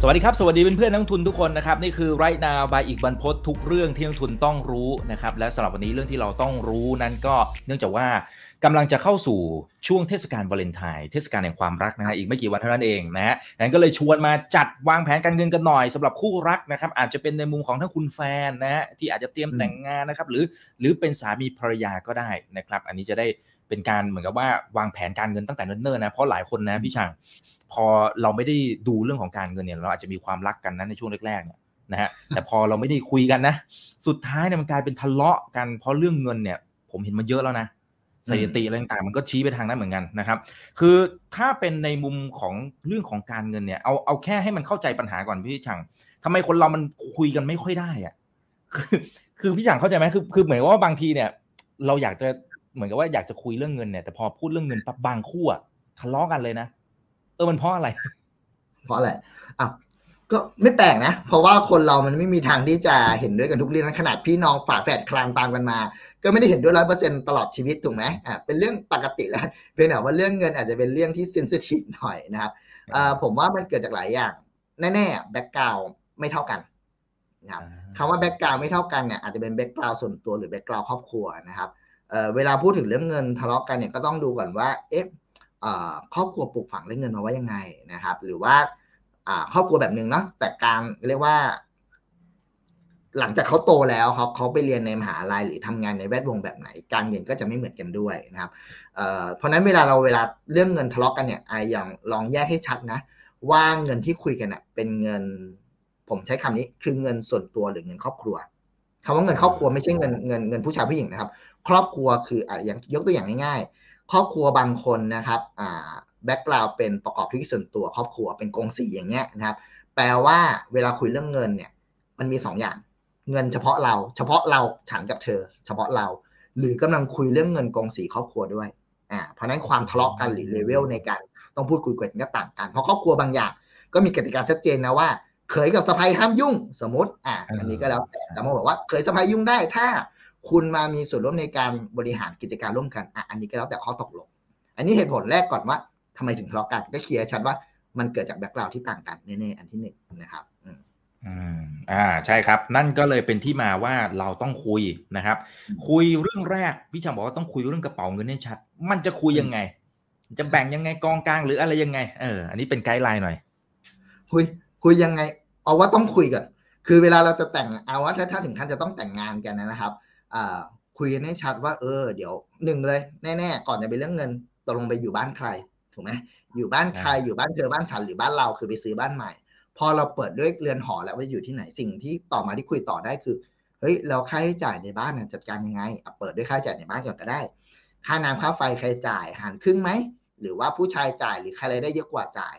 สวัสดีครับ สวัสดีเพื่อนๆนักลงทุนทุกคนนะครับ นี่คือไรนาบายอีกบรรพททุกเรื่องที่นักทุนต้องรู้นะครับ และสำหรับวันนี้เรื่องที่เราต้องรู้นั้นก็เนื่องจากว่ากำลังจะเข้าสู่ช่วงเทศกาลวาเลนไทน์เทศกาลแห่งความรักนะฮะอีกไม่กี่วันเท่านั้นเองนะฮะงั้นก็เลยชวนมาจัดวางแผนการเงินกันหน่อยสำหรับคู่รักนะครับ อาจจะเป็นในมุมของทั้งคุณแฟนนะฮะที่อาจจะเตรียมแต่งงานนะครับ หรือหรือเป็นสามีภรรยาก็ได้นะครับ อันนี้จะได้เป็นการเหมือนกับว่าวางแผนการเงินตั้งแต่เนิ่นๆนะเพราะหลายคนนะพี่ช่าง พอเราไม่ได้ดูเรื่องของการเงินเนี่ยเราอาจจะมีความรักกันนะในช่วงแรกๆเนี่ยนะฮะแต่พอเราไม่ได้คุยกันนะ สุดท้ายเนี่ยมันกลายเป็นทะเลาะกันเพราะเรื่องเงินเนี่ย ผมเห็นมาเยอะแล้วนะสถิติอะไรต่างๆมันก็ชี้ไปทางนั้นเหมือนกันนะครับ คือถ้าเป็นในมุมของเรื่องของการเงินเนี่ยเอาเอาแค่ให้มันเข้าใจปัญหาก่อนพี่ช่างทำไมคนเรามันคุยกันไม่ค่อยได้อะคือคือพี่ช่างเข้าใจไหมคือคือเหมือนว่าบางทีเนี่ย เราอยากจะเหมือนกับว่าอยากจะคุยเรื่องเงินเนี่ยแต่พอพูดเรื่องเงินปั๊บบางคู่อะทะเลาะกันเลยนะ เออมันเพราะอะไร เพราะอะไรอะก็ไม่แปลกนะ เพราะว่าคนเรามันไม่มีทางที่จะเห็นด้วยกันทุกเรื่องนะขนาดพี่น้องฝาแฝดคลานตามกันมา ก็ไม่ได้เห็นด้วยร้อยเปอร์เซ็นตลอดชีวิตถูกไหมอ่าเป็นเรื่องปกติแล้วเพียงแต่ว่าเรื่องเงินอาจจะเป็นเรื่องที่เซนซิทีฟหน่อยนะครับอ่าผมว่ามันเกิดจากหลายอย่าง แน่ๆ background ไม่เท่ากันนะครับคำว่า background ไม่เท่ากันเนี่ยอาจจะเป็น background ส่วนตัวหรือ background ครอบครัวนะครับเอ่อเวลาพูดถึงเรื่องเงินทะเลาะกันเนี่ยก็ต้องดูก่อนว่าเอ๊ะ ครอบครัวปลูกฝังเรื่องเงินมาว่ายังไงนะครับ หรือว่าครอบครัวแบบหนึ่งเนาะแต่การเรียกว่า หลังจากเขาโตแล้วครับเขาไปเรียนในมหาลัยหรือทำงานในแวดวงแบบไหน การเงินก็จะไม่เหมือนกันด้วยนะครับเพราะนั้นเวลาเราเวลาเรื่องเงินทะเลาะกันเนี่ยอย่างลองแยกให้ชัดนะ ว่าเงินที่คุยกันเน่ยเป็นเงิน ผมใช้คำนี้คือเงินส่วนตัวหรือเงินครอบครัวคำว่าเงินครอบครัวไม่ใช่เงินเงินเงินผู้ชายผู้หญิงนะครับ ครอบครัวคืออะอย่างยกตัวอย่างง่าย ครอบครัวบางคนนะครับอ่าแบ็กกราวเป็นประกอบธุรกิจส่วนตัวครอบครัวเป็นกองสีอย่างเงี้ยนะครับ แปลว่าเวลาคุยเรื่องเงินเนี่ย มันมี2ออย่างเงินเฉพาะเรา เฉพาะเราฉันกับเธอ เฉพาะเรา หรือกำลังคุยเรื่องเงินกงสีครอบครัวด้วยอ่าเพราะนั้นความทะเลาะกันหรือเลเวลในการต้องพูดคุยกันก็ต่างกัน เพราะครอบครัวบางอย่าง ก็มีกติกาชัดเจนนะว่าเขยกับสะใภ้ห้ามยุ่งสมมติอ่าอันนี้ก็แล้วแต่แต่มาบอกว่าเขยสะใภ้ยุ่งได้ถ้า คุณมามีส่วนร่วมในการบริหารกิจการร่วมกันอะอันนี้ก็แล้วแต่ข้อตกลง อันนี้เหตุผลแรกก่อนว่าทำไมถึงทะเลาะกันก็ clear ชัดว่ามันเกิดจาก background ที่ต่างกันแน่ๆอันที่หนึ่งนะครับอืมอ่าใช่ครับ นั่นก็เลยเป็นที่มาว่าเราต้องคุยนะครับ คุยเรื่องแรกพี่ชางบอกว่าต้องคุยเรื่องกระเป๋าเงินให้ชัด มันจะคุยยังไง จะแบ่งยังไงกองกลางหรืออะไรยังไงเอออันนี้เป็นไกด์ไลน์หน่อย คุยคุยยังไง เอาว่าต้องคุยก่อนคือเวลาเราจะแต่งเอาว่าถ้าถ้าถึงขั้นจะต้องแต่งงานกันนะครับอ่า คุยกันให้ชัดว่าเออเดี๋ยวหนึ่งเลยแน่ๆก่อนจะไปเรื่องเงินตกลงไปอยู่บ้านใครถูกไหมอยู่บ้านใครอยู่บ้านเธอบ้านฉันหรือบ้านเราคือไปซื้อบ้านใหม่ พอเราเปิดด้วยเรือนหอแล้วว่าอยู่ที่ไหนสิ่งที่ต่อมาที่คุยต่อได้คือเฮ้ยเราค่าใช้จ่ายในบ้านจัดการยังไงเปิดด้วยค่าใช้จ่ายในบ้านก่อนก็ได้ ค่าน้ำค่าไฟใครจ่ายหารครึ่งไหมหรือว่าผู้ชายจ่ายหรือใครอะไรได้เยอะกว่าจ่าย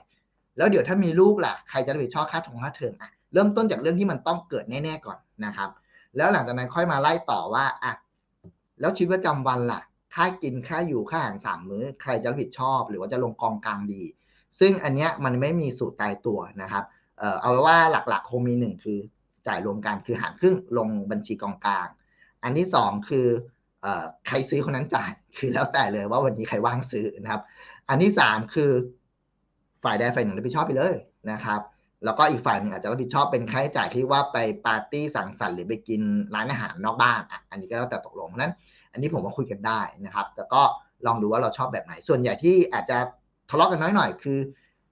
แล้วเดี๋ยวถ้ามีลูกล่ะใครจะรับผิดชอบค่าทงค่าเทอมอะเริ่มต้นจากเรื่องที่มันต้องเกิดแน่ๆก่อนนะครับ แล้วหลังจากนั้นค่อยมาไล่ต่อว่าอะแล้วชีวิตประจำวันล่ะ ค่ากินค่าอยู่ค่าอาหารสามมื้อ ใครจะรับผิดชอบ หรือว่าจะลงกองกลางดี ซึ่งอันเนี้ยมันไม่มีสูตรตายตัวนะครับเออเอาว่าหลักๆคงมีหนึ่งคือจ่ายรวมกันคือหารครึ่งลงบัญชีกองกลาง อันที่สองคือเอ่อใครซื้อคนนั้นจ่ายคือแล้วแต่เลยว่าวันนี้ใครว่างซื้อนะครับ อันที่สามคือฝ่ายใดฝ่ายหนึ่งรับผิดชอบไปเลยนะครับ แล้วก็อีกฝ่ายหนึ่งอาจจะรับผิดชอบเป็นค่าใช้จ่ายที่ว่าไปปาร์ตี้สังสรรค์หรือไปกินร้านอาหารนอกบ้านอะอันนี้ก็แล้วแต่ตกลงนั้น อันนี้ผมว่าคุยกันได้นะครับ แต่ก็ลองดูว่าเราชอบแบบไหน ส่วนใหญ่ที่อาจจะทะเลาะกันน้อยหน่อยคือ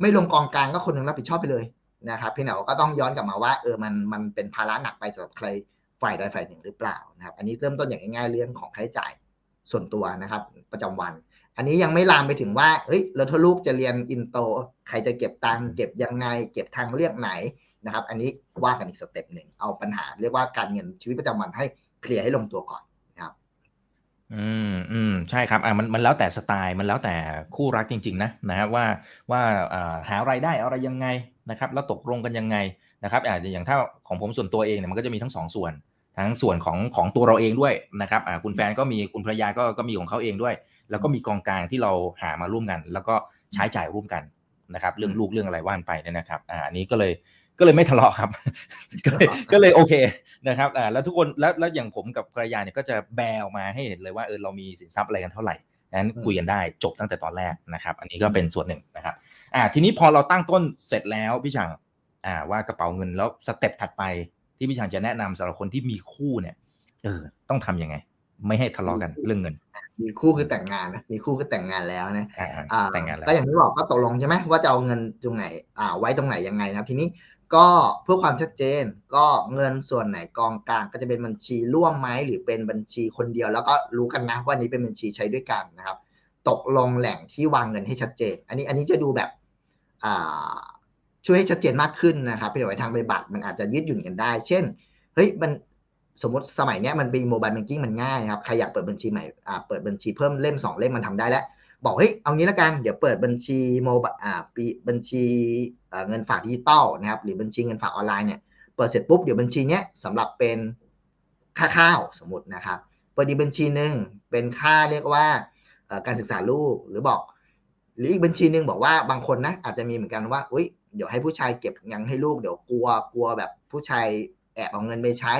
ไม่ลงกองกลางก็คนนึงรับผิดชอบไปเลยนะครับพี่หนาก็ต้องย้อนกลับมาว่าเออมันมันเป็นภาระหนักไปสำหรับใครฝ่ายใดฝ่ายหนึ่งหรือเปล่านะครับ อันนี้เริ่มต้นอย่างง่ายๆเรื่องของค่าใช้จ่ายส่วนตัวนะครับ ประจำวัน อันนี้ยังไม่ลามไปถึงว่าเฮ้ยแล้วถ้าลูกจะเรียนอินโต ใครจะเก็บตังเก็บยังไง เก็บทางเลือกไหนนะครับ อันนี้ว่ากันอีก step หนึ่งเอาปัญหา เรียกว่าการเงินชีวิตประจำวันให้ clear ให้ลงตัวก่อนอืมอืมใช่ครับอ่ามันมันแล้วแต่สไตล์มันแล้วแต่คู่รักจริง ๆ นะนะฮะว่าว่าอ่าหารายได้อะไรยังไงนะครับ แล้วตกลงกันยังไงนะครับอ่าอย่างถ้าของผมส่วนตัวเองเนี่ยมันก็จะมีทั้งสองส่วนทั้งส่วนของของตัวเราเองด้วยนะครับอ่าคุณแฟนก็มีคุณภรรยาก็ก็มีของเขาเองด้วย แล้วก็มีกองกลางที่เราหามาร่วมกัน แล้วก็ใช้จ่ายร่วมกันนะครับ เรื่องลูกเรื่องอะไรว่านไปเนี่ยนะครับอ่าอันนี้ก็เลยก็เลยไม่ทะเลาะครับ ก็เลยก็เลยโอเคนะครับอ่าแล้วทุกคนแล้วแล้วอย่างผมกับภรรยาเนี่ยก็จะแบออกมาให้เห็นเลยว่าเออเรามีสินทรัพย์อะไรกันเท่าไหร่นั้นคุยกันได้จบตั้งแต่ตอนแรกนะครับ อันนี้ก็เป็นส่วนหนึ่งนะครับอ่าทีนี้พอเราตั้งต้นเสร็จแล้วพี่ช่างอ่าว่ากระเป๋าเงินแล้วสเต็ปถัดไปที่พี่ช่างจะแนะนำสำหรับคนที่มีคู่เนี่ยเออต้องทํำยังไง ไม่ให้ทะเลาะกันเรื่องเงิน มีคู่คือแต่งงานนะมีคู่คือแต่งงานแล้วนะอ่าอ่าแต่งงานแล้วก็อย่างที่บอกก็ตกลงใช่ไหมว่าจะเอาเงินตรงไหนอ่าไว้ตรงไหนยังไงนะครับทีนี้ก็เพื่อความชัดเจนก็เงินส่วนไหนกองกลางก็จะเป็นบัญชีร่วมไหมหรือเป็นบัญชีคนเดียว แล้วก็รู้กันนะว่านี้เป็นบัญชีใช้ด้วยกันนะครับ ตกลงแหล่งที่วางเงินให้ชัดเจน อันนี้อันนี้จะดูแบบอ่าช่วยให้ชัดเจนมากขึ้นนะครับเพียงแต่ว่าทางปฏิบัติมันอาจจะยืดหยุ่นกันได้ เช่นเฮ้ยมัน สมมติสมัยนี้มันเป็น mobile banking มันง่ายนะครับ ใครอยากเปิดบัญชีใหม่อ่าเปิดบัญชีเพิ่มเล่มสองเล่มมันทำได้แล้ว บอกเฮ้ยเอางี้ละกัน เดี๋ยวเปิดบัญชีโมบอ่าเปิดบัญชีเงินฝากดิจิตอลนะครับ หรือบัญชีเงินฝากออนไลน์เนี่ยเปิดเสร็จปุ๊บเดี๋ยวบัญชีเนี้ยสำหรับเป็นค่าข้าวสมมตินะครับเปิดอีกบัญชีหนึ่งเป็นค่าเรียกว่าการศึกษาลูกหรือบอก หรืออีกบัญชีหนึ่งบอกว่าบางคนนะอาจจะมีเหมือนกันว่าอุ้ยเดี๋ยวให้ผู้ชายเก็บเงินให้ลูกเดี๋ยวกลัวกลัวแบบผู้ชายแอบเอาเงินไปใช้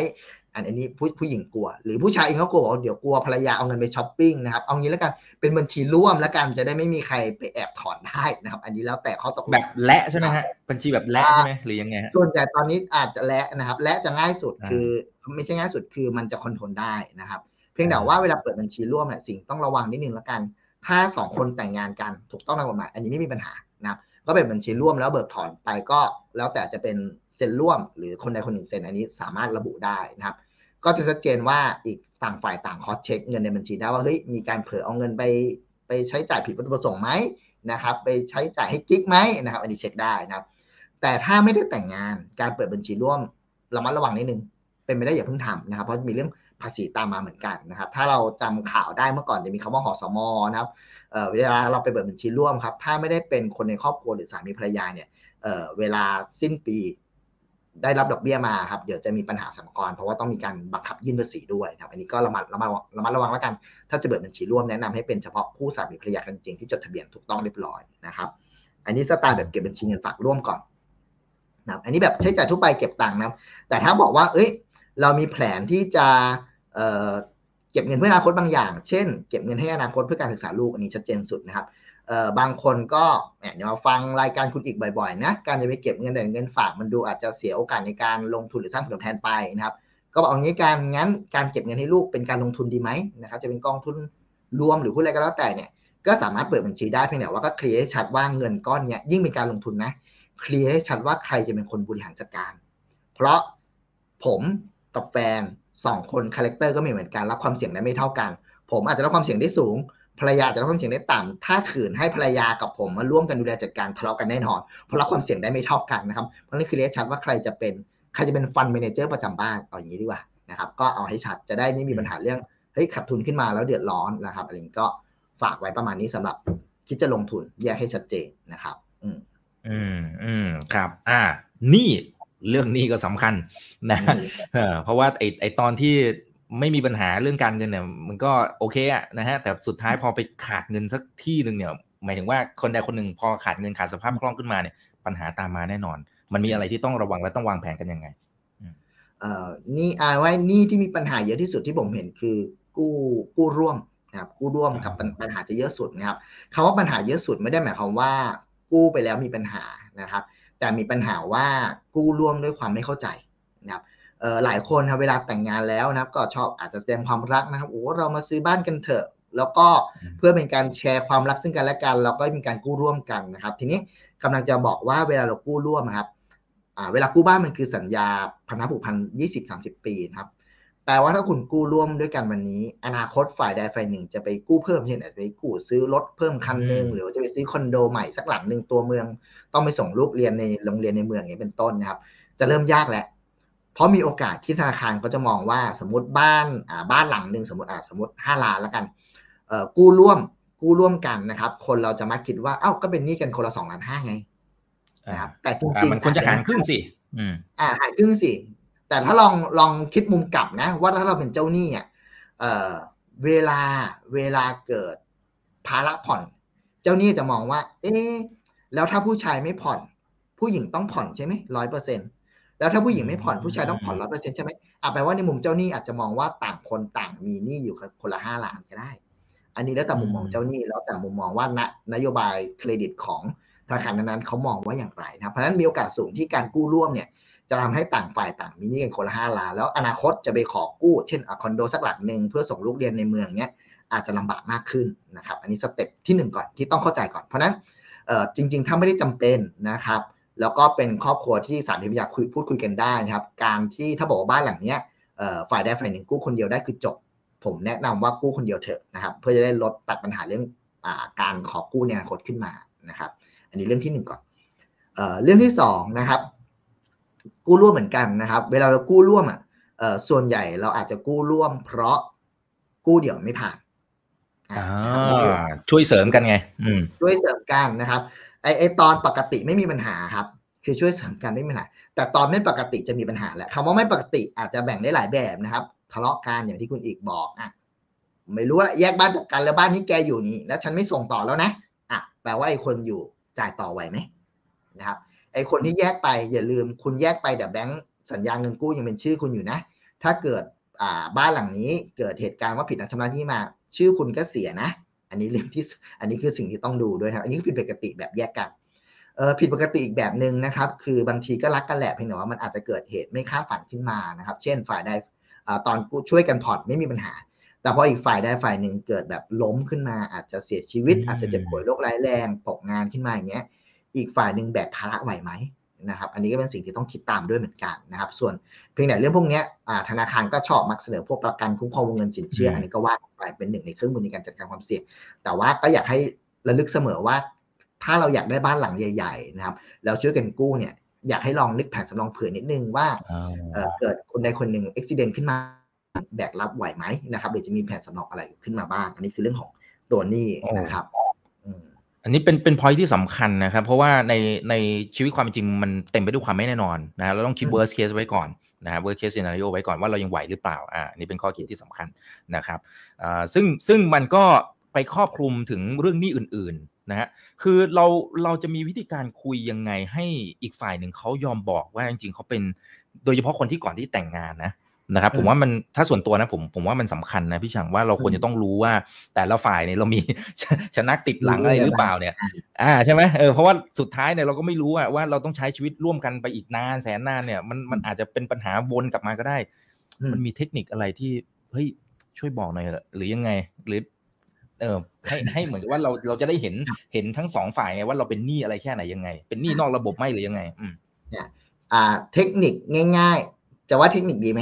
อันนี้ผู้ผู้หญิงกลัว หรือผู้ชายเองก็กลัวบอกเดี๋ยวกลัวภรรยาเอาเงินไปช้อปปิ้งนะครับเอางี้แล้วกันเป็นบัญชีร่วมแล้วกันจะได้ไม่มีใครไปแอบถอนได้นะครับ อันนี้แล้วแต่เขาตกแบบและใช่ไหมฮะบัญชีแบบและใช่ไหมหรือยังไงฮะส่วนใหญ่ตอนนี้อาจจะและนะครับ และจะง่ายสุดคือไม่ใช่ง่ายสุดคือมันจะคอนโทรลได้นะครับ เพียงแต่ว่าเวลาเปิดบัญชีร่วมเนี่ยสิ่งต้องระวังนิดนึงแล้วกัน ถ้าสองคนแต่งงานกันถูกต้องตามกฎหมายอันนี้ไม่มีปัญหานะครับก็เป็นบัญชีร่วมแล้วเบิกถอนไปก็ แล้วแต่จะเป็นเซ็นร่วมหรือคนใดคนหนึ่งเซ็นอันนี้สามารถระบุได้นะครับ ก็จะชัดเจนว่าอีกต่างฝ่ายต่างคอสเช็คเงินในบัญชีได้ว่าเฮ้ยมีการเผลอเอาเงินไปไปใช้จ่ายผิดวัตถุประสงค์ไหมนะครับไปใช้จ่ายให้กิ๊กไหมนะครับ อันนี้เช็คได้นะครับ แต่ถ้าไม่ได้แต่งงานการเปิดบัญชีร่วมระมัดระวังนิดนึงเป็นไม่ได้อย่าเพิ่งทำนะครับ เพราะมีเรื่องภาษีตามมาเหมือนกันนะครับ ถ้าเราจำข่าวได้เมื่อก่อนจะมีคำว่าหอสมอนะครับเเวลาเราไปเปิดบัญชีร่วมครับ ถ้าไม่ได้เป็นคนในครอบครัวหรือสามีภรรยาเนี่ยเเวลาสิ้นปี ได้รับดอกเบี้ยมาครับ เดี๋ยวจะมีปัญหาสัมกรเพราะว่าต้องมีการบังคับยื่นภาษีด้วยครับ อันนี้ก็ระมัดระมัดระมัดระวังแล้วกัน ถ้าจะเปิดบัญชีร่วมแนะนำให้เป็นเฉพาะคู่สามีภรรยากันจริงที่จดทะเบียนถูกต้องเรียบร้อยนะครับ อันนี้สไตล์แบบเก็บบัญชีเงินฝากร่วมก่อนนะอันนี้แบบใช้จ่ายทั่วไปเก็บตังค์นะแต่ถ้าบอกว่า เอ้ย เรามีแผนที่จะเเก็บเงินเพื่ออนาคตบางอย่าง เช่น เก็บเงินให้อนาคตเพื่อการศึกษาลูกอันนี้ชัดเจนสุดนะครับ บางคนก็เนี่ยมาฟังรายการคุณอีกบ่อยๆนะการจะไปเก็บเงินแต่เงินฝากมันดูอาจจะเสียโอกาสในการลงทุนหรือสร้างผลตอบแทนไปนะครับก็บอกเอางี้การงั้นการเก็บเงินให้ลูกเป็นการลงทุนดีไหมนะครับจะเป็นกองทุนรวมหรือหุ้นอะไรก็แล้วแต่เนี่ยก็สามารถเปิดบัญชีได้เพียงแต่ว่าก็เคลียร์ให้ชัดว่าเงินก้อนเนี้ยยิ่งเป็นการลงทุนนะclear ให้ชัดว่าใครจะเป็นคนบริหารจัดการ เพราะผมกับแฟนสองคน character ก็ไม่เหมือนกันรับความเสี่ยงได้ไม่เท่ากัน ผมอาจจะรับความเสี่ยงได้สูง ภรรยาจะรับความเสี่ยงได้ต่ำถ้าขืนให้ภรรยากับผมมาร่วมกันดูแลจัดการทะเลาะกันแน่นอน เพราะรับความเสี่ยงได้ไม่เท่ากันนะครับ เพราะนี่คือเรียกชัดว่าใครจะเป็นใครจะเป็น fund manager ประจำบ้านเอาอย่างนี้ดีกว่านะครับ ก็เอาให้ชัดจะได้ไม่มีปัญหาเรื่องเฮ้ยขาดทุนขึ้นมาแล้วเดือดร้อนนะครับอะไรนี้ก็ฝากไว้ประมาณนี้สำหรับคิดจะลงทุนแยกให้ชัดเจนนะครับ อืมอืมอืมครับ อ่า นี่เรื่องนี้ก็สำคัญนะเพราะว่าไอไอตอนที่ ไม่มีปัญหาเรื่องการเงินเนี่ย มันก็โอเคอะนะฮะแต่สุดท้ายพอไปขาดเงินสักที่หนึ่งเนี่ย หมายถึงว่าคนใดคนหนึ่งพอขาดเงินขาดสภาพคล่องขึ้นมาเนี่ยปัญหาตามมาแน่นอน มันมีอะไรที่ต้องระวังและต้องวางแผนกันยังไงเอ่อนี่อาไว้นี่ที่มีปัญหาเยอะที่สุดที่ผมเห็นคือกู้กู้ร่วมนะครับกู้ร่วมกับปัญหาจะเยอะสุดนะครับคำว่าปัญหาเยอะสุดไม่ได้หมายความว่ากู้ไปแล้วมีปัญหานะครับ แต่มีปัญหาว่ากู้ร่วมด้วยความไม่เข้าใจนะครับ หลายคนครับเวลาแต่งงานแล้วนะครับ ก็ชอบอาจจะแสดงความรักนะครับโอ้เรามาซื้อบ้านกันเถอะ แล้วก็เพื่อเป็นการแชร์ความรักซึ่งกันและกันเราก็มีการกู้ร่วมกันนะครับ ทีนี้กำลังจะบอกว่าเวลาเรากู้ร่วมครับเวลากู้บ้านมันคือสัญญาพันธผูกพันยี่สิบสามสิบปีนะครับแปลว่าถ้าคุณกู้ร่วมด้วยกันวันนี้ อนาคตฝ่ายใดฝ่ายหนึ่งจะไปกู้เพิ่มเช่นอาจจะไปกู้ซื้อรถเพิ่มคันหนึ่งหรือจะไปซื้อคอนโดใหม่สักหลังหนึ่งตัวเมือง ต้องไปส่งลูกเรียนในโรงเรียนในเมืองอย่างนี้เป็นต้นนะครับ จะเริ่มยากแล้ว เพราะมีโอกาสที่ธนาคารก็จะมองว่าสมมติบ้านอ่าบ้านหลังหนึ่งสมมติอ่าสมมติห้าล้านแล้วกันเอ่อกู้ร่วมกู้ร่วมกันนะครับ คนเราจะมักคิดว่าเอ้าก็เป็นหนี้กันคนละสองล้านห้าไงนะครับแต่จริงๆมันควรจะหารครึ่งสิอืมอ่าหารครึ่งสิแต่ถ้าลองลองคิดมุมกลับนะ ว่าถ้าเราเป็นเจ้าหนี้อะเอ่อเวลาเวลาเกิดภาระผ่อน เจ้าหนี้จะมองว่า เอ๊แล้วถ้าผู้ชายไม่ผ่อนผผู้หญิงต้องผ่อนใช่ไหมร้อยเปอร์เซ็น แล้วถ้าผู้หญิงไม่ผ่อนผู้ชายต้องผ่อนร้อยเปอร์เซ็นใช่ไหมอะแปลว่าในมุมเจ้าหนี้อาจจะมองว่าต่างคนต่างมีหนี้อยู่คนละห้าล้านก็ได้ อันนี้แล้วแต่มุมมองเจ้าหนี้แล้วแต่มุมมองว่านนโยบายเครดิตของธนาคารนั้นๆเขามองว่าอย่างไรนะเพราะฉะนั้นมีโอกาสสูงที่การกู้ร่วมเนี่ยจะทำให้ต่างฝ่ายต่างมีหนี้กันคนละห้าล้านแล้วอนาคตจะไปขอกู้ เช่นคอนโดสักหลังหนึ่งเพื่อส่งลูกเรียนในเมืองเนี้ยอาจจะลำบากมากขึ้นนะครับ อันนี้ step ที่ 1 ก่อนที่ต้องเข้าใจก่อนเพราะนั้นจริง ๆ ถ้าไม่ได้จำเป็นนะครับ แล้วก็เป็นครอบครัวที่สามีภรรยาคุยพูดคุยกันได้นะครับ การที่ถ้าบอกว่าบ้านหลังเนี้ยฝ่ายใดฝ่ายหนึ่งกู้คนเดียวได้คือจบ ผมแนะนำว่ากู้คนเดียวเถอะนะครับ เพื่อจะได้ลดตัดปัญหาเรื่องอการขอกู้ในอนาคตขึ้นมานะครับ อันนี้เรื่องที่หนึ่งก่อนเอเรื่องที่สองนะครับ กู้ร่วมเหมือนกันนะครับ เวลาเรากู้ร่วมอะส่วนใหญ่เราอาจจะกู้ร่วม เพราะกู้เดี่ยวไม่ผ่านช่วยเสริมกันไงช่วยเสริมกันนะครับ ไอไอตอนปกติไม่มีปัญหาครับ คือช่วยเสริมกันไม่มีปัญหา แต่ตอนไม่ปกติจะมีปัญหาแหละคำว่าไม่ปกติอาจจะแบ่งได้หลายแบบนะครับทะเลาะกันอย่างที่คุณอีกบอกอะไม่รู้ว่าแยกบ้านจากกันแล้วบ้านนี้แกอยู่นี้ แล้วฉันไม่ส่งต่อแล้วนะอะแปลว่าไอคนอยู่จ่ายต่อไหวไหมนะครับไอคนที่แยกไปอย่าลืมคุณแยกไปแต่แบงค์สัญญาเงินกู้ยังเป็นชื่อคุณอยู่นะ ถ้าเกิดอ่าบ้านหลังนี้เกิดเหตุการณ์ว่าผิดนัดชำระที่มา ชื่อคุณก็เสียนะ อันนี้เรื่องที่อันนี้คือสิ่งที่ต้องดูด้วยครับ อันนี้ผิดปกติแบบแยกกันเออผิดปกติอีกแบบหนึ่งนะครับ คือบางทีก็รักกันแหละเพียงแต่ว่ามันอาจจะเกิดเหตุไม่คาดฝันขึ้นมานะครับ เช่นฝ่ายใดตอนกูช่วยกันผ่อนไม่มีปัญหา แต่พออีกฝ่ายใดฝ่ายหนึ่งเกิดแบบล้มขึ้นมา อาจจะเสียชีวิต อาจจะเจ็บป่วยโรคร้ายแรงตกงานขึ้นมาอย่างเงี้ย อีกฝ่ายหนึ่งแบกภาระไหวไหม นะครับ อันนี้ก็เป็นสิ่งที่ต้องคิดตามด้วยเหมือนกันนะครับ ส่วนเพียงแต่เรื่องพวกนี้ธนาคารก็ชอบมักเสนอพวกประกันคุ้มครองวงเงินสินเชื่อ อันนี้ก็ว่าไปเป็นหนึ่งในเครื่องมือในการจัดการความเสี่ยง แต่ว่าก็อยากให้ระลึกเสมอว่า ถ้าเราอยากได้บ้านหลังใหญ่ ๆ นะครับ แล้วช่วยกันกู้เนี่ย อยากให้ลองนึกแผนสำรองเผื่อนิดนึงว่าเกิดคนใดคนหนึ่งอุบิเหตุขึ้นมาแบกรับไหวไหมนะครับหรือจะมีแผนสำรองอะไรขึ้นมาบ้าง อันนี้คือเรื่องของตัวนี้นะครับ อันนี้เป็นเป็นพอยที่สำคัญนะครับ เพราะว่าในในชีวิตความจริงมันเต็มไปด้วยความไม่แน่นอนนะเราต้องคิด worst case ไว้ก่อนนะครับ worst case scenario ไว้ก่อนว่าเรายังไหวหรือเปล่าอ่านี่เป็นข้อคิดที่สำคัญนะครับอ่าซึ่งซึ่งมันก็ไปครอบคลุมถึงเรื่องนี้อื่นๆนะฮะคือเราเราจะมีวิธีการคุยยังไงให้อีกฝ่ายหนึ่งเขายอมบอกว่าจริงๆเขาเป็นโดยเฉพาะคนที่ก่อนที่แต่งงานนะ นะครับผมว่ามันถ้าส่วนตัวนะผมผมว่ามันสำคัญนะพี่ช่างว่าเราควรจะต้องรู้ว่า แต่ละฝ่ายเนี่ยเรามีชนะติดหลังอะไรหรือเปล่าเนี่ย อ่าใช่ไหมเออเพราะว่าสุดท้ายเนี่ยเราก็ไม่รู้ว่าเราต้องใช้ชีวิตร่วมกันไปอีกนานแสนนานเนี่ยมันมันอาจจะเป็นปัญหาวนกลับมาก็ได้ มันมีเทคนิคอะไรที่เฮ้ยช่วยบอกหน่อยหรือยังไง หรือ เออให้ให้เหมือนกับว่าเราเราจะได้เห็นเห็นทั้งสองฝ่ายไงว่าเราเป็นหนี้อะไรแค่ไหนยังไง เป็นหนี้นอกระบบไหมหรือยังไง อืมเนี่ยอ่า เทคนิคง่าย ๆ จะว่าเทคนิคดีไหม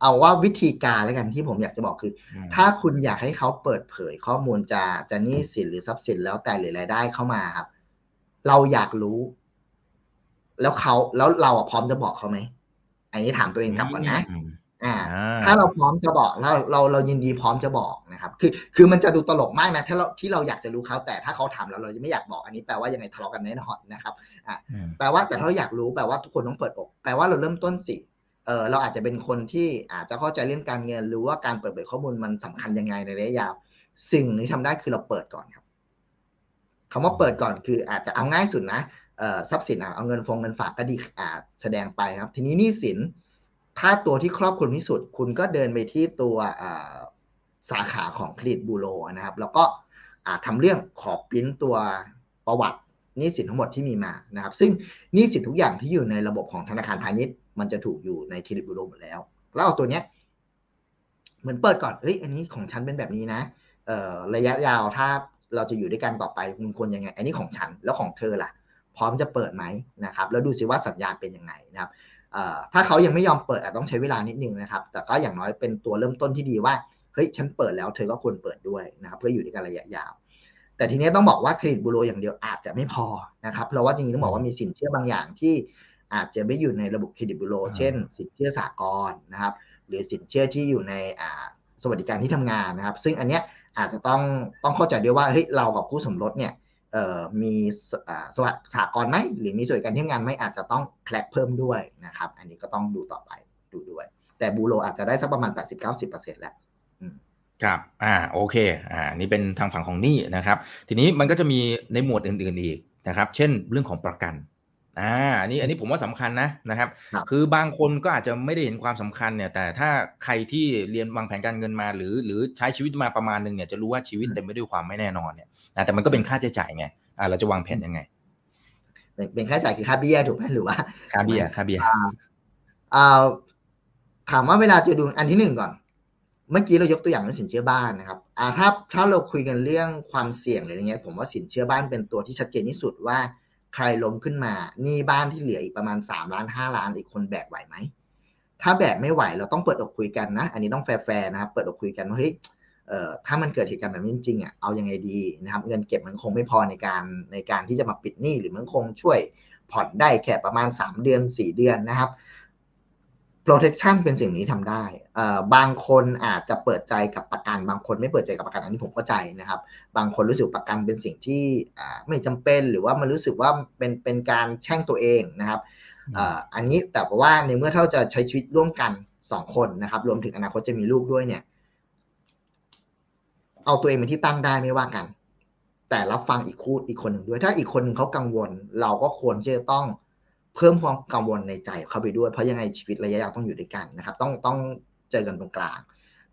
เอาว่าวิธีการแล้วกันที่ผมอยากจะบอกคือ ถ้าคุณอยากให้เขาเปิดเผยข้อมูลจะจะหนี้สินหรือทรัพย์สินแล้วแต่หรือรายได้เข้ามาครับ เราอยากรู้ แล้วเขาแล้วเราพร้อมจะบอกเขาไหมอันนี้ถามตัวเองกลับก่อนนะอ่า ถ้าเราพร้อมจะบอกเราเราเรายินดีพร้อมจะบอกนะครับ คือคือมันจะดูตลกมากนะถ้าเราที่เราอยากจะรู้เขาแต่ถ้าเขาถามเราเราจะไม่อยากบอกอันนี้แปลว่ายังไงทะเลาะกันแน่นอนนะครับ อ่าแปลว่าแต่ถ้าเราอยากรู้แปลว่าทุกคนต้องเปิดอก แปลว่าเราเริ่มต้นสิ เออเราอาจจะเป็นคนที่อาจจะเข้าใจเรื่องการเงิน หรือว่าการเปิดเผยข้อมูลมันสำคัญยังไงในระยะยาว สิ่งที่ทำได้คือเราเปิดก่อนครับคำว่าเปิดก่อนคืออาจจะเอาง่ายสุดนะเออทรัพย์สินเอาเงินฟงเงินฝากก็ดีอาจแสดงไปครับ ทีนี้หนี้สินถ้าตัวที่ครอบคลุมที่สุด คุณก็เดินไปที่ตัวสาขาของเครดิตบูโรนะครับ แล้วก็ทำเรื่องขอปิ้นตัวประวัติหนี้สินทั้งหมดที่มีมานะครับ ซึ่งหนี้สินทุกอย่างที่อยู่ในระบบของธนาคารพาณิชย์ มันจะถูกอยู่ในเครดิตบูโรหมดแล้ว แล้วเอาตัวเนี้ยเหมือนเปิดก่อนเฮ้ยอันนี้ของฉันเป็นแบบนี้นะเอ่อระยะยาวถ้าเราจะอยู่ด้วยกันต่อไปมันควรยังไง อันนี้ของฉันแล้วของเธอล่ะ พร้อมจะเปิดไหมนะครับ แล้วดูซิว่าสัญญาณเป็นยังไงนะครับเอ่อถ้าเขายังไม่ยอมเปิดอาจต้องใช้เวลานิดนึงนะครับ แต่ก็อย่างน้อยเป็นตัวเริ่มต้นที่ดีว่าเฮ้ยฉันเปิดแล้วเธอก็ควรเปิดด้วยนะครับเพื่ออยู่ด้วยกันระยะยาว แต่ทีนี้ต้องบอกว่าเครดิตบูโรอย่างเดียวอาจจะไม่พอนะครับเพราะว่าจริงๆต้องบอกว่ามีสินเชื่อบางอย่างที่ อาจจะไม่อยู่ในระบบเครดิตบูโรเช่น สินเชื่อสากลนะครับ หรือสินเชื่อที่อยู่ในสวัสดิการที่ทำงานนะครับ ซึ่งอันเนี้ยอาจจะต้องต้องเข้าใจด้วยว่าเฮ้ยเรากับคู่สมรสเนี่ยมีสวัสดิสากลไหมหรือมีสวัสดิการที่ทำงานไหมอาจจะต้องแคลกเพิ่มด้วยนะครับ อันนี้ก็ต้องดูต่อไปดูด้วย แต่บูโรอาจจะได้สักประมาณ 80-90%แล้วครับ อ่า โอเค อ่า นี่เป็นทางฝั่งของหนี้นะครับ ทีนี้มันก็จะมีในหมวดอื่น ๆ อีกนะครับ เช่น เรื่องของประกัน อ่าอันนี้อันนี้ผมว่าสำคัญนะนะครับครับ คือบางคนก็อาจจะไม่ได้เห็นความสำคัญเนี่ย แต่ถ้าใครที่เรียนวางแผนการเงินมา หรือหรือใช้ชีวิตมาประมาณหนึ่งเนี่ยจะรู้ว่าชีวิตเต็มไปด้วยความไม่แน่นอนเนี่ยนะแต่มันก็เป็นค่าใช้จ่ายไงอ่าเราจะวางแผนยังไงเป็นเป็นค่าใช้จ่ายคือค่าเบี้ยถูกไหมหรือว่าค่าเบี้ยค่าเบี้ยอ่าถามว่าเวลาจะดูอันที่หนึ่งก่อน เมื่อกี้เรายกตัวอย่างเรื่องสินเชื่อบ้านนะครับอ่าถ้าถ้าเราคุยกันเรื่องความเสี่ยงหรืออะไรเงี้ย ผมว่าสินเชื่อบ้านเป็นตัวที่ชัดเจนที่สุดว่า ใครล้มขึ้นมาหนี้บ้านที่เหลืออีกประมาณสามล้านห้าล้านอีกคนแบกไหวไหมถ้าแบกไม่ไหวเราต้องเปิดอกคุยกันนะ อันนี้ต้องแฟร์ๆนะครับเปิดอกคุยกันว่าเฮ้ยถ้ามันเกิดเหตุการณ์แบบนี้จริงๆอะเอายังไงดีนะครับ เงินเก็บมันคงไม่พอในการในการที่จะมาปิดหนี้หรือมันคงช่วยผ่อนได้แค่ประมาณ 3 เดือน 4 เดือนนะครับ protection เป็นสิ่งนี้ทำได้เอ่อบางคนอาจจะเปิดใจกับประกัน บางคนไม่เปิดใจกับประกันอันนี้ผมเข้าใจนะครับ บางคนรู้สึกประกันเป็นสิ่งที่อ่าไม่จำเป็นหรือว่ามันรู้สึกว่าเป็นเป็นการแช่งตัวเองนะครับเอ่ออันนี้แต่ว่าในเมื่อถ้าเราจะใช้ชีวิตร่วมกันสองคนนะครับ รวมถึงอนาคตจะมีลูกด้วยเนี่ย เอาตัวเองเป็นที่ตั้งได้ไม่ว่ากัน แต่รับฟังอีกคู่อีกคนหนึ่งด้วย ถ้าอีกคนหนึ่งเขากังวล เราก็ควรที่จะต้อง เพิ่มความกังวลในใจเข้าไปด้วย เพราะยังไงชีวิตระยะยาวต้องอยู่ด้วยกันนะครับ ต้องต้องเจอกันตรงกลาง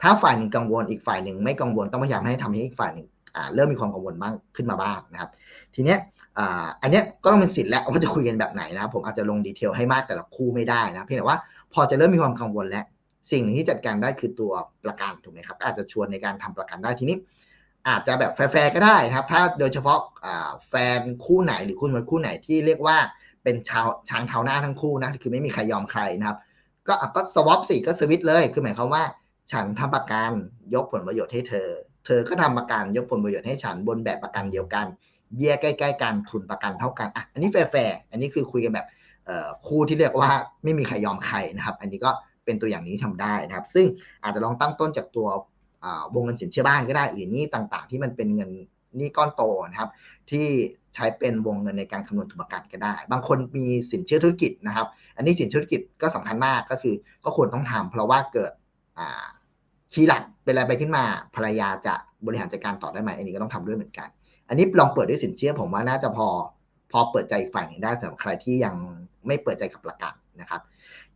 ถ้าฝ่ายหนึ่งกังวลอีกฝ่ายหนึ่งไม่กังวลต้องพยายามให้ทำให้อีกฝ่ายหนึ่งเริ่มมีความกังวลบ้างขึ้นมาบ้างนะครับ ทีเนี้ยอ่าอันนี้ก็ต้องเป็นสิทธิ์แล้วว่าจะคุยกันแบบไหนนะครับผมอาจจะลงดีเทลให้มากแต่ละคู่ไม่ได้นะเพียงแต่ว่าพอจะเริ่มมีความกังวลแล้ว สิ่งหนึ่งที่จัดการได้คือตัวประกันถูกไหมครับอาจจะชวนในการทำประกันได้ทีนี้ อาจจะแบบแฟร์ก็ได้ครับ ถ้าโดยเฉพาะแฟนคู่ไหนหรือคุณมวยคู่ไหนที่เรียกว่า เป็นชาวช้างเท้าหน้าทั้งคู่นะ คือไม่มีใครยอมใครนะครับ ก็อะก็ swap สิก็สวิตช์เลย คือหมายความว่า ฉันทำประกันยกผลประโยชน์ให้เธอ เธอก็ทำประกันยกผลประโยชน์ให้ฉันบนแบบประกันเดียวกัน เบี้ยใกล้ๆกันทุนประกันเท่ากันอะอันนี้แฟร์อันนี้คือคุยกันแบบคู่ที่เรียกว่าไม่มีใครยอมใครนะครับ อันนี้ก็เป็นตัวอย่างนี้ทำได้นะครับ ซึ่งอาจจะลองตั้งต้นจากตัววงเงินสินเชื่อบ้านก็ได้หรือหนี้ต่างๆ ที่มันเป็นเงิน หนี้ก้อนโตนะครับ ที่ใช้เป็นวงเงินในการคำนวณทุนประกันก็ได้ บางคนมีสินเชื่อธุรกิจนะครับ อันนี้สินเชื่อธุรกิจก็สำคัญมากก็คือ ก็ควรต้องทำเพราะว่าเกิดอ่าคีย์หลักเป็นอะไรไปขึ้นมาภรรยาจะบริหารจัดการต่อได้ไหมอันนี้ก็ต้องทำด้วยเหมือนกัน อันนี้ลองเปิดด้วยสินเชื่อผมว่าน่าจะพอพอเปิดใจฝ่ายหนึ่งได้สำหรับใครที่ยังไม่เปิดใจกับประกันนะครับ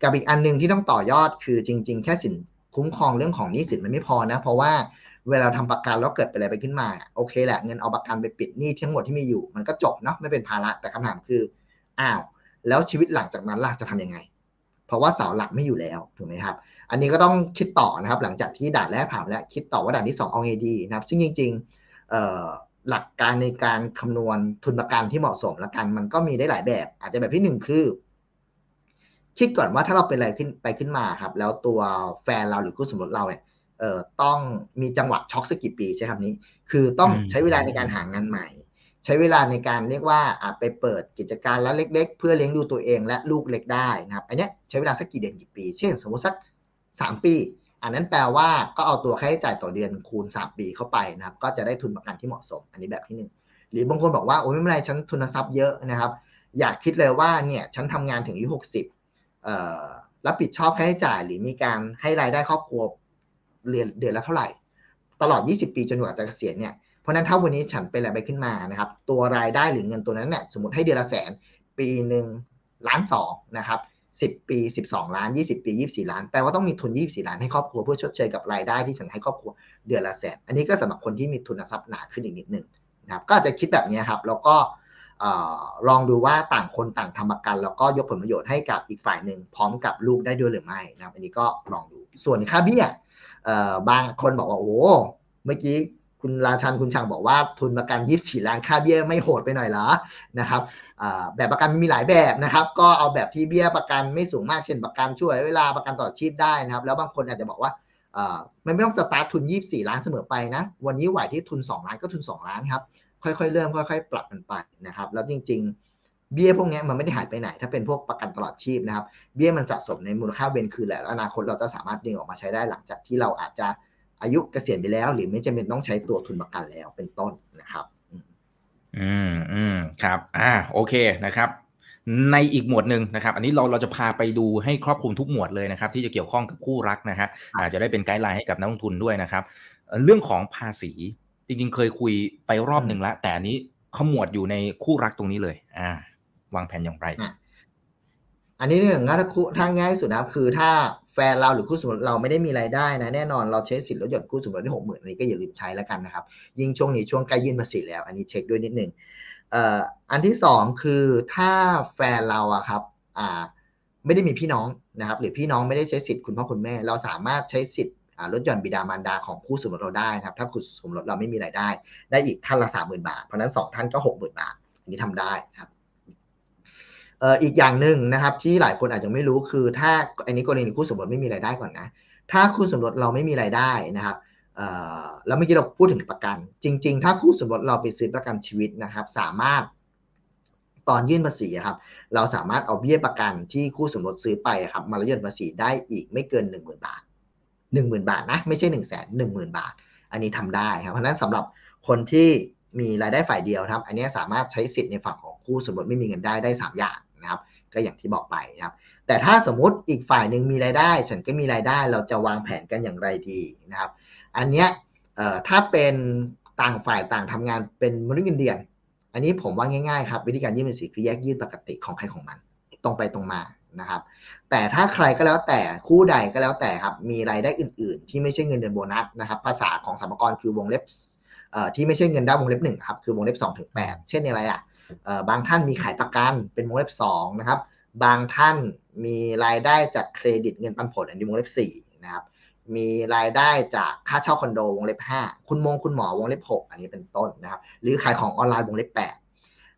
กับอีกอันหนึ่งที่ต้องต่อยอดคือจริง ๆ แค่สินคุ้มครองเรื่องของหนี้สินมันไม่พอนะ เพราะว่า เวลาทำประกันแล้วเกิดเป็นอะไรไปขึ้นมา โอเคแหละเงินเอาประกันไปปิดหนี้ทั้งหมดที่มีอยู่ มันก็จบเนาะไม่เป็นภาระแต่คำถามคืออ้าวแล้วชีวิตหลังจากนั้นล่ะจะทำยังไง เพราะว่าเสาหลักไม่อยู่แล้วถูกไหมครับ อันนี้ก็ต้องคิดต่อนะครับ หลังจากที่ด่านแรกผ่านแล้วคิดต่อว่าด่านที่สองเอาไงดีนะครับ ซึ่งจริงๆหลักการในการคำนวณทุนประกันที่เหมาะสมละกัน มันก็มีได้หลายแบบ อาจจะแบบที่หนึ่งคือคิดก่อนว่าถ้าเราเป็นอะไรขึ้นไปขึ้นมาครับ แล้วตัวแฟนเราหรือคู่สมรสเราเนี่ย ต้องมีจังหวะช็อกสักกี่ปีใช่คำนี้ คือต้องอืมใช้เวลาในการหางานใหม่ ใช้เวลาในการเรียกว่าอะไปเปิดกิจการแล้วเล็ก ๆ เพื่อเลี้ยงดูตัวเองและลูกเล็กได้นะครับ อันเนี้ยใช้เวลาสักกี่เดือนกี่ปี เช่น สมมติสักสามปี อันนั้นแปลว่าก็เอาตัวค่าใช้จ่ายต่อเดือนคูณสามปีเข้าไปนะครับ ก็จะได้ทุนประกันที่เหมาะสม อันนี้แบบที่หนึ่งหรือบางคนบอกว่าโอ้ยไม่เป็นไรฉันทุนทรัพย์เยอะนะครับ อยากคิดเลยว่าเนี่ยฉันทำงานถึงอายุหกสิบเอ่อรับผิดชอบค่าใช้จ่ายหรือมีการให้รายได้ครอบครัว เรียนเดือนละเท่าไหร่ ตลอด 20 ปีจนกว่าจะเกษียณเนี่ยเพราะนั้นถ้าวันนี้ฉันเป็นอะไรไปขึ้นมานะครับ ตัวรายได้หรือเงินตัวนั้นเนี่ยสมมติให้เดือนละแสน ปีหนึ่งล้านสองนะครับ10 ปี 12 ล้าน 20 ปี 24 ล้าน แปลว่าต้องมีทุน 24 ล้านให้ครอบครัวเพื่อชดเชยกับรายได้ที่ฉันให้ครอบครัวเดือนละแสน อันนี้ก็สำหรับคนที่มีทุนทรัพย์หนาขึ้นอีกนิดหนึ่งนะครับก็จะคิดแบบนี้ครับแล้วก็ลองดูว่าต่างคนต่างทำประกัน แล้วก็ยกผลประโยชน์ให้กับอีกฝ่ายหนึ่งพร้อมกับลูกได้ด้วยหรือไม่นะครับอันนี้ก็ลองดูส่วนค่าเบี้ย บางคนบอกว่าโอ้เมื่อกี้คุณราชันคุณช่างบอกว่าทุนประกัน 24 ล้านค่าเบี้ยไม่โหดไปหน่อยเหรอนะครับแบบประกันมีหลายแบบนะครับ ก็เอาแบบที่เบี้ยประกันไม่สูงมากเช่นประกันช่วยเวลาประกันต่อชีพได้นะครับ แล้วบางคนอาจจะบอกว่าเอ่อมันไม่ต้องสตาร์ททุน 24 ล้านเสมอไปนะ วันนี้ไหวที่ทุน 2 ล้านก็ทุน 2 ล้านครับ ค่อยๆ เริ่มค่อย ๆ ปรับกันไปนะครับ แล้วจริง ๆ เบี้ยพวกเนี้ยมันไม่ได้หายไปไหน ถ้าเป็นพวกประกันตลอดชีพนะครับ เบี้ยมันสะสมในมูลค่าเวนคืนแหละแล้วอนาคตเราจะสามารถดึงออกมาใช้ได้หลังจากที่เราอาจจะอายุเกษียณไปแล้ว หรือไม่จำเป็นต้องใช้ตัวทุนประกันแล้วเป็นต้นนะครับอืมอืมอืมครับ อ่า โอเคนะครับ ในอีกหมวดหนึ่งนะครับ อันนี้เราเราจะพาไปดูให้ครอบคลุมทุกหมวดเลยนะครับ ที่จะเกี่ยวข้องกับคู่รักนะฮะอาจจะได้เป็นไกด์ไลน์ให้กับนักลงทุนด้วยนะครับเอ่อเรื่องของภาษีจริงๆ เคยคุยไปรอบหนึ่งแล้วแต่อันนี้ขมวดอยู่ในคู่รักตรงนี้เลย อ่า วางแผนอย่างไร อันนี้หนึ่งถ้าถ้าง่ายสุดนะครับคือถ้าแฟนเราหรือคู่สมรสเราไม่ได้มีรายได้นะแน่นอนเราใช้สิทธิ์ลดหย่อนคู่สมรสได้หกหมื่นอันนี้ก็อย่าลืมใช้แล้วกันนะครับ ยิ่งช่วงนี้ช่วงใกล้ยื่นภาษีแล้ว อันนี้เช็คด้วยนิดนึงเอ่ออันที่สองคือถ้าแฟนเราอะครับอ่าไม่ได้มีพี่น้องนะครับ หรือพี่น้องไม่ได้ใช้สิทธิ์คุณพ่อคุณแม่ เราสามารถใช้สิทธิ์ลดหย่อนบิดามารดาของคู่สมรสเราได้นะครับ ถ้าคู่สมรสเราไม่มีรายได้ ได้อีกท่านละสามหมื่นบาทเพราะนั้นสองท่านก็หกหมื่นบาท อันนี้ทำได้นะครับ อ่ออีกอย่างหนึ่งนะครับที่หลายคนอาจจะไม่รู้คือถ้าอันนี้กรณีคู่สมรสไม่มีรายได้ก่อนนะ ถ้าคู่สมรสเราไม่มีรายได้นะครับเอ่อแล้วเมื่อกี้เราพูดถึงประกัน จริง ๆ ถ้าคู่สมรสเราไปซื้อประกันชีวิตนะครับ สามารถตอนยื่นภาษีครับ เราสามารถเอาเบี้ยประกันที่คู่สมรสซื้อไปครับมาลดหย่อนภาษีได้อีกไม่เกิน 1 0,000 บาท 1 0,000 บาทนะไม่ใช่1 0 0 0 0แสนหนึ่งหมื่นบาท อันนี้ทำได้ครับเพราะนั้นสำหรับคนที่มีรายได้ฝ่ายเดียวครับ อันนี้สามารถใช้สิทธิ์ในฝั่งของคู่สมรสไม่มีเงินได้ได้ 3 อย่าง นะครับ ก็อย่างที่บอกไปนะครับ แต่ถ้าสมมุติอีกฝ่ายหนึ่งมีรายได้ ฉันก็มีรายได้เราจะวางแผนกันอย่างไรดีนะครับ อันเนี้ยถ้าเป็นต่างฝ่ายต่างทำงานเป็นมนุษย์เงินเดือน อันนี้ผมว่าง่ายๆครับวิธีการยื่นภาษีคือแยกยื่นปกติของใครของมัน ตรงไปตรงมานะครับ แต่ถ้าใครก็แล้วแต่คู่ใดก็แล้วแต่ครับมีรายได้อื่น ๆ ที่ไม่ใช่เงินเดือนโบนัสนะครับ ภาษาของสรรพากรคือวงเล็บที่ไม่ใช่เงินได้วงเล็บหนึ่งครับคือวงเล็บสองถึงแปดเช่นอะไรอะ บางท่านมีขายประกันเป็นวงเล็บสองนะครับ บางท่านมีรายได้จากเครดิตเงินปันผลอันนี้วงเล็บสี่นะครับ มีรายได้จากค่าเช่าคอนโดวงเล็บห้าคุณมงคุณหมอวงเล็บหกอันนี้เป็นต้นนะครับ หรือขายของออนไลน์วงเล็บแปด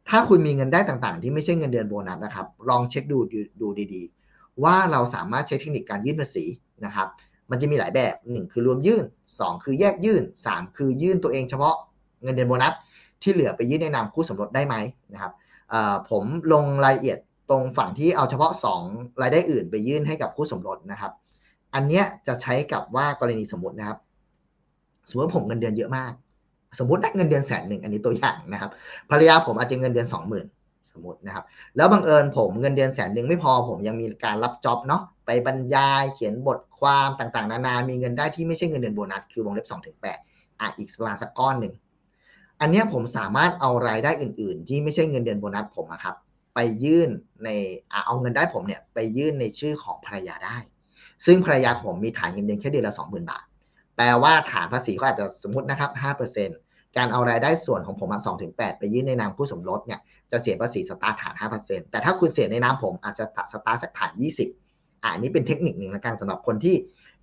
ถ้าคุณมีเงินได้ต่างๆ ที่ไม่ใช่เงินเดือนโบนัสนะครับ ลองเช็คดูดูดีๆ ว่าเราสามารถใช้เทคนิคการยื่นภาษีนะครับ มันจะมีหลายแบบ 1 คือรวมยื่น 2 คือแยกยื่น 3 คือยื่นตัวเองเฉพาะเงินเดือนโบนัส ที่เหลือไปยื่นในนามคู่สมรสได้ไหมนะครับผมลงรายละเอียดตรงฝั่งที่เอาเฉพาะ 2 รายได้อื่นไปยื่นให้กับคู่สมรสนะครับ อันเนี้ยจะใช้กับว่ากรณีสมมตินะครับ สมมติผมเงินเดือนเยอะมาก สมมติได้เงินเดือนแสนหนึ่งอันนี้ตัวอย่างนะครับ ภรรยาผมอาจจะเงินเดือนสองหมื่นสมมตินะครับ แล้วบังเอิญผมเงินเดือนแสนหนึ่งไม่พอผมยังมีการรับจ็อบเนาะไปบรรยายเขียนบทความต่างๆ นานา มีเงินได้ที่ไม่ใช่เงินเดือนโบนัสคือวงเล็บสองถึงแปดอะอีกประมาณสักก้อนหนึ่ง อันนี้ผมสามารถเอารายได้อื่น ๆ ที่ไม่ใช่เงินเดือนโบนัสผมอะครับ ไปยื่นในเอาเงินได้ผมเนี่ยไปยื่นในชื่อของภรรยาได้ ซึ่งภรรยาผมมีฐานเงินเดือนแค่เดือนละสองหมื่นบาท แปลว่าฐานภาษีเขาอาจจะสมมตินะครับห้าเปอร์เซ็นการเอารายได้ส่วนของผมมาสองถึงแปดไปยื่นในนามผู้สมรสเนี่ยจะเสียภาษีสตาร์ฐานห้าเปอร์เซ็นแต่ถ้าคุณเสียในนามผมอาจจะสตาร์สักฐานยี่สิบอ่านี้เป็นเทคนิคหนึ่งนะการสำหรับคนที่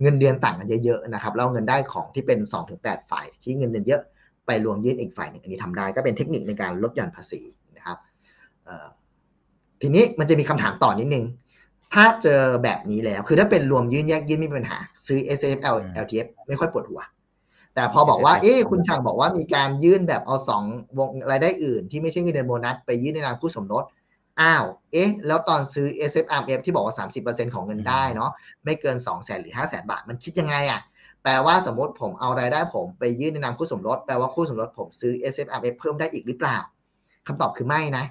เงินเดือนต่างกันเยอะๆนะครับแล้วเงินได้ของที่เป็น 2-8 ฝ่ายที่เงินเดือนเยอะ ไปรวมยื่นอีกฝ่ายหนึ่งอันนี้ทำได้ก็เป็นเทคนิคในการลดหย่อนภาษีนะครับทีนี้มันจะมีคำถามต่อนนิดนึง ถ้าเจอแบบนี้แล้ว คือถ้าเป็นรวมยื่นแยกยื่นไม่มีปัญหา ซื้อ S F L L T F ไม่ค่อยปวดหัว แต่พอบอกว่า เอ๊คุณช่างบอกว่ามีการยื่นแบบเอาสองวงรายได้อื่น ที่ไม่ใช่เงินเดือนโบนัสไปยื่นในนามคู่สมรสอ้าว เอ๊ะ แล้วตอนซื้อ S F R F ที่บอกว่า 30%ของเงินได้เนาะ ไม่เกิน2 0 0 0 0 0หรือ5 0 0 0 0 0 บาท มันคิดยังไงอะ่ะ แปลว่าสมมติผมเอารายได้ผมไปยื่นในนามคู่สมรสแปลว่าคู่สมรสผมซื้อ S F R F เพิ่มได้อีกหรือเปล่าคำตอบคือไม่นะ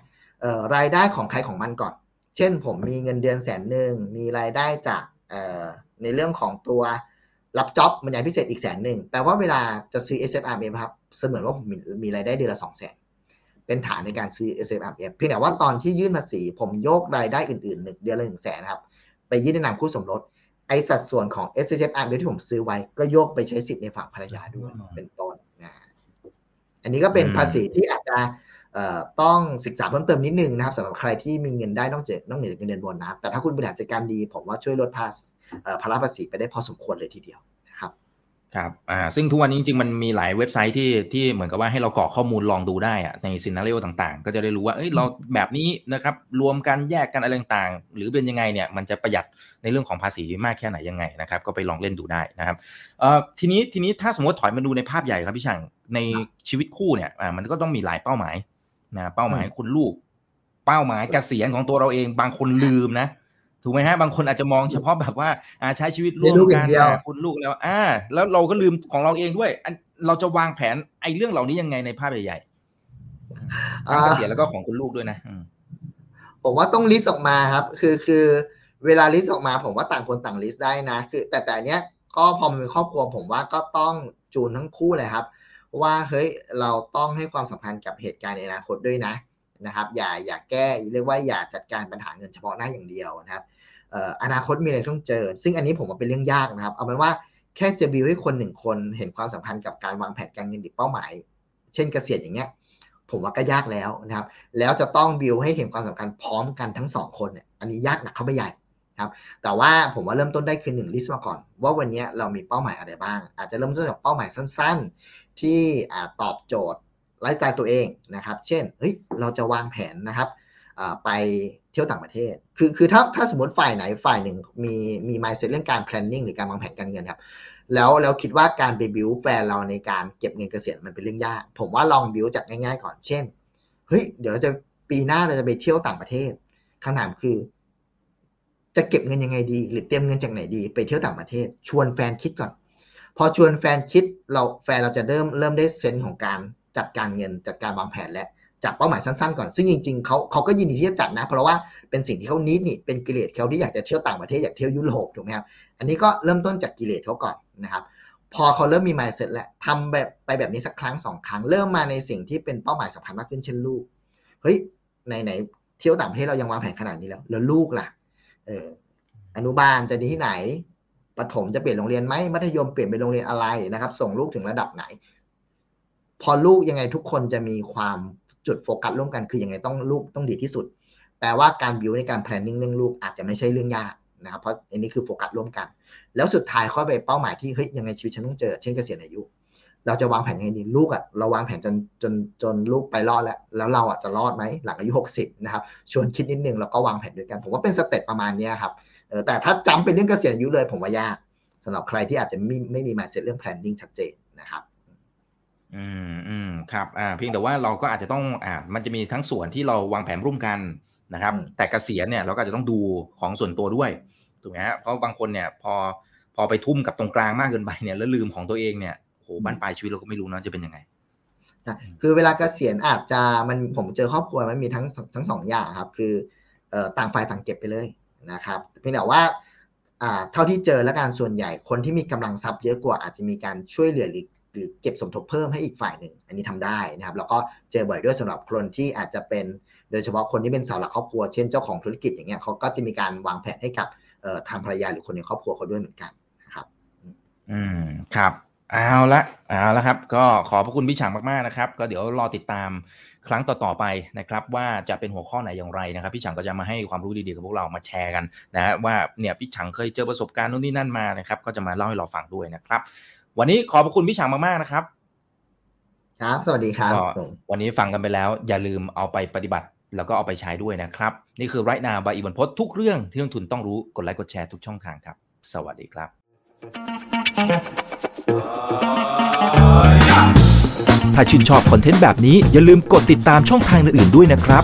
รายได้ของใครของมันก่อน เช่นผมมีเงินเดือนแสนหนึ่งมีรายได้จากในเรื่องของตัวรับจ็อบมันยังพิเศษอีกแสนหนึ่งแปลว่าเวลาจะซื้อ S F R F ครับเสมือนว่าผมมีมีรายได้เดือนละสองแสนเป็นฐานในการซื้อ S M R F เพียงแต่ว่าตอนที่ยื่นภาษีผมโยกรายได้อื่นๆหนึ่งเดือนละหนึ่งแสนครับไปยื่นในนามคู่สมรส ไอสัดส่วนของ S M R F ที่ผมซื้อไว้ ก็โยกไปใช้สิทธิ์ในฝั่งภรรยาด้วยเป็นต้นนะอันนี้ก็เป็นภาษีที่อาจจะต้องศึกษาเพิ่มเติมนิดนึงนะครับสำหรับใครที่มีเงินได้นอกจากนอกเหนือจากเงินเดือนโบนัสแต่ถ้าคุณบริหารจัดการดี ผมว่าช่วยลดภาษีภาระภาษีไปได้พอสมควรเลยทีเดียว ครับอ่าซึ่งทุกวันนี้จริงๆมันมีหลายเว็บไซต์ที่ที่เหมือนกับว่าให้เรากรอกข้อมูลลองดูได้อะใน scenario ต่างๆ ก็จะได้รู้ว่าเอ้ยเราแบบนี้นะครับรวมกันแยกกันอะไรต่างๆ หรือเป็นยังไงเนี่ยมันจะประหยัดในเรื่องของภาษีมากแค่ไหนยังไงนะครับก็ไปลองเล่นดูได้นะครับเอ่อทีนี้ทีนี้ถ้าสมมติถอยมาดูในภาพใหญ่ครับพี่ช่างในชีวิตคู่เนี่ยอ่ามันก็ต้องมีหลายเป้าหมายนะเป้าหมายคุณลูก เป้าหมายเกษียณของตัวเราเองบางคนลืมนะ ถูกไหมฮะบางคนอาจจะมองเฉพาะแบบว่าอาใช้ชีวิตร่วมกันคุณลูกแล้วอ่า แล้วเราก็ลืมของเราเองด้วยเราจะวางแผนไอ้เรื่องเหล่านี้ยังไงในภาพใหญ่ๆทั้งเกษียณแล้วก็ของคุณลูกด้วยนะผมว่าต้องลิสต์ออกมาครับ คือคือเวลา list ออกมา ผมว่าต่างคนต่าง list ได้นะ คือ แต่แต่เนี้ยก็พอมันเป็นครอบครัว ผมว่าก็ต้องจูนทั้งคู่เลยครับ ว่าเฮ้ยเราต้องให้ความสำคัญกับเหตุการณ์ในอนาคตด้วยนะ นะครับ อย่าอย่าแก้เรียกว่าอย่าจัดการปัญหาเงินเฉพาะหน้าอย่างเดียวนะครับอนาคตมีอะไรต้องเจอ ซึ่งอันนี้ผมว่าเป็นเรื่องยากนะครับ เอาเป็นว่าแค่จะบิวให้คนหนึ่งคนเห็นความสำคัญกับการวางแผนการเงินดิเป้าหมาย เช่นเกษียณอย่างเงี้ย ผมว่าก็ยากแล้วนะครับ แล้วจะต้องบิวให้เห็นความสำคัญพร้อมกันทั้งสองคนเนี่ยอันนี้ยากหนักเข้าไปใหญ่ครับแต่ว่าผมว่าเริ่มต้นได้คือหนึ่ง list มาก่อน ว่าวันนี้เรามีเป้าหมายอะไรบ้าง อาจจะเริ่มต้นจากเป้าหมายสั้น ๆ ที่ตอบโจทย์ ไลฟ์สไตล์ตัวเองนะครับ เช่นเฮ้ยเราจะวางแผนนะครับไปเที่ยวต่างประเทศ คือคือถ้าถ้าสมมติฝ่ายไหนฝ่ายหนึ่งมีมี mindset เรื่องการ planning หรือการวางแผนการเงินครับ แล้วแล้วคิดว่าการไปบิวแฟนเราในการเก็บเงินเกษียณมันเป็นเรื่องยาก ผมว่าลองบิวจากง่ายๆก่อน เช่น เฮ้ย เดี๋ยวเราจะปีหน้าเราจะไปเที่ยวต่างประเทศคำถามคือ จะเก็บเงินยังไงดี หรือเตรียมเงินจากไหนดี ไปเที่ยวต่างประเทศ ชวนแฟนคิดก่อน พอชวนแฟนคิดเราแฟนเราจะเริ่มเริ่มได้เซนส์ของการ จัดการเงินจัดการวางแผนและจัดเป้าหมายสั้นๆก่อน ซึ่งจริงๆเขาเขาก็ยินดีที่จะจัดนะ เพราะว่าเป็นสิ่งที่เขานิดนี่เป็นกิเลสเขาที่อยากจะเที่ยวต่างประเทศอยากเที่ยวยุโรปถูกไหมครับ อันนี้ก็เริ่มต้นจากกิเลสเขาก่อนนะครับ พอเขาเริ่มมีมายเสร็จแล้วทำแบบไปแบบนี้สักครั้งสองครั้ง เริ่มมาในสิ่งที่เป็นเป้าหมายสำคัญมากขึ้นเช่นลูก เฮ้ยไหนไหนเที่ยวต่างประเทศเรายังวางแผนขนาดนี้แล้ว แล้วลูกล่ะ เอออนุบาลจะดีที่ไหนประถมจะเปลี่ยนโรงเรียนไหมมัธยมเปลี่ยนเป็นโรงเรียนอะไรนะครับ ส่งลูกถึงระดับไหน พอลูกยังไงทุกคนจะมีความจุดโฟกัสร่วมกันคือยังไงต้องลูกต้องดีที่สุด แปลว่าการบิวในการ planning เรื่องลูกอาจจะไม่ใช่เรื่องยากนะครับเพราะอันนี้คือโฟกัสร่วมกัน แล้วสุดท้ายค่อยไปเป้าหมายที่เฮ้ยยังไงชีวิตฉันต้องเจอ เช่นเกษียณอายุ เราจะวางแผนยังไงดีลูกอะเราวางแผนจนจนจนลูกไปรอดแล้ว แล้วเราอะจะรอดไหมหลังอายุ 60นะครับชวนคิดนิดนึงแล้วก็วางแผนด้วยกันผมว่าเป็นสเต็ปประมาณนี้ครับเออแต่ถ้าจำเป็นเรื่องเกษียณอายุเลย ผมว่ายากสำหรับใครที่อาจจะไม่ไม่มี mindset เรื่อง planning ชัดเจนนะครับ อืมอืมครับอ่าเพียงแต่ว่าเราก็อาจจะต้องอ่ามันจะมีทั้งส่วนที่เราวางแผนร่วมกันนะครับ แต่เกษียณเนี่ยเราก็จะต้องดูของส่วนตัวด้วยถูกไหมฮะเพราะบางคนเนี่ยพอพอไปทุ่มกับตรงกลางมากเกินไปเนี่ยแล้วลืมของตัวเองเนี่ยโหบั้นปลายชีวิตเราก็ไม่รู้นะจะเป็นยังไงคือเวลาเกษียณอาจจะมันผมเจอครอบครัวมันมีทั้งทั้งสองอย่างครับ คือเอ่อต่างฝ่ายต่างเก็บไปเลยนะครับเพียงแต่ว่าอ่าเท่าที่เจอและการส่วนใหญ่คนที่มีกำลังทรัพย์เยอะกว่าอาจจะมีการช่วยเหลือหรือ หรือเก็บสมทบเพิ่มให้อีกฝ่ายหนึ่ง อันนี้ทำได้นะครับ แล้วก็เจอบ่อยด้วยสำหรับคนที่อาจจะเป็นโดยเฉพาะคนที่เป็นสาวหลักครอบครัว เช่นเจ้าของธุรกิจอย่างเงี้ยเขาก็จะมีการวางแผนให้กับทางภรรยาหรือคนในครอบครัวเขาด้วยเหมือนกันนะครับ อืมครับเอาละเอาละครับ ก็ขอบพระคุณพี่ฉางมากๆนะครับ ก็เดี๋ยวรอติดตามครั้งต่อๆไปนะครับ ว่าจะเป็นหัวข้อไหนอย่างไรนะครับ พี่ฉางก็จะมาให้ความรู้ดีๆกับพวกเรามาแชร์กันนะว่าเนี่ยพี่ฉางเคยเจอประสบการณ์นู่นนี่นั่นมานะครับ ก็จะมาเล่าให้เราฟังด้วยนะครับ วันนี้ขอบพระคุณพี่ฉางมากๆนะครับ ครับ สวัสดีครับ วันนี้ฟังกันไปแล้ว อย่าลืมเอาไปปฏิบัติแล้วก็เอาไปใช้ด้วยนะครับ นี่คือไรนาบายอีบันพศทุกเรื่องที่นักทุนต้องรู้กดไลค์กดแชร์ทุกช่องทางครับ สวัสดีครับ ถ้าชื่นชอบคอนเทนต์แบบนี้อย่าลืมกดติดตามช่องทางอื่นๆด้วยนะครับ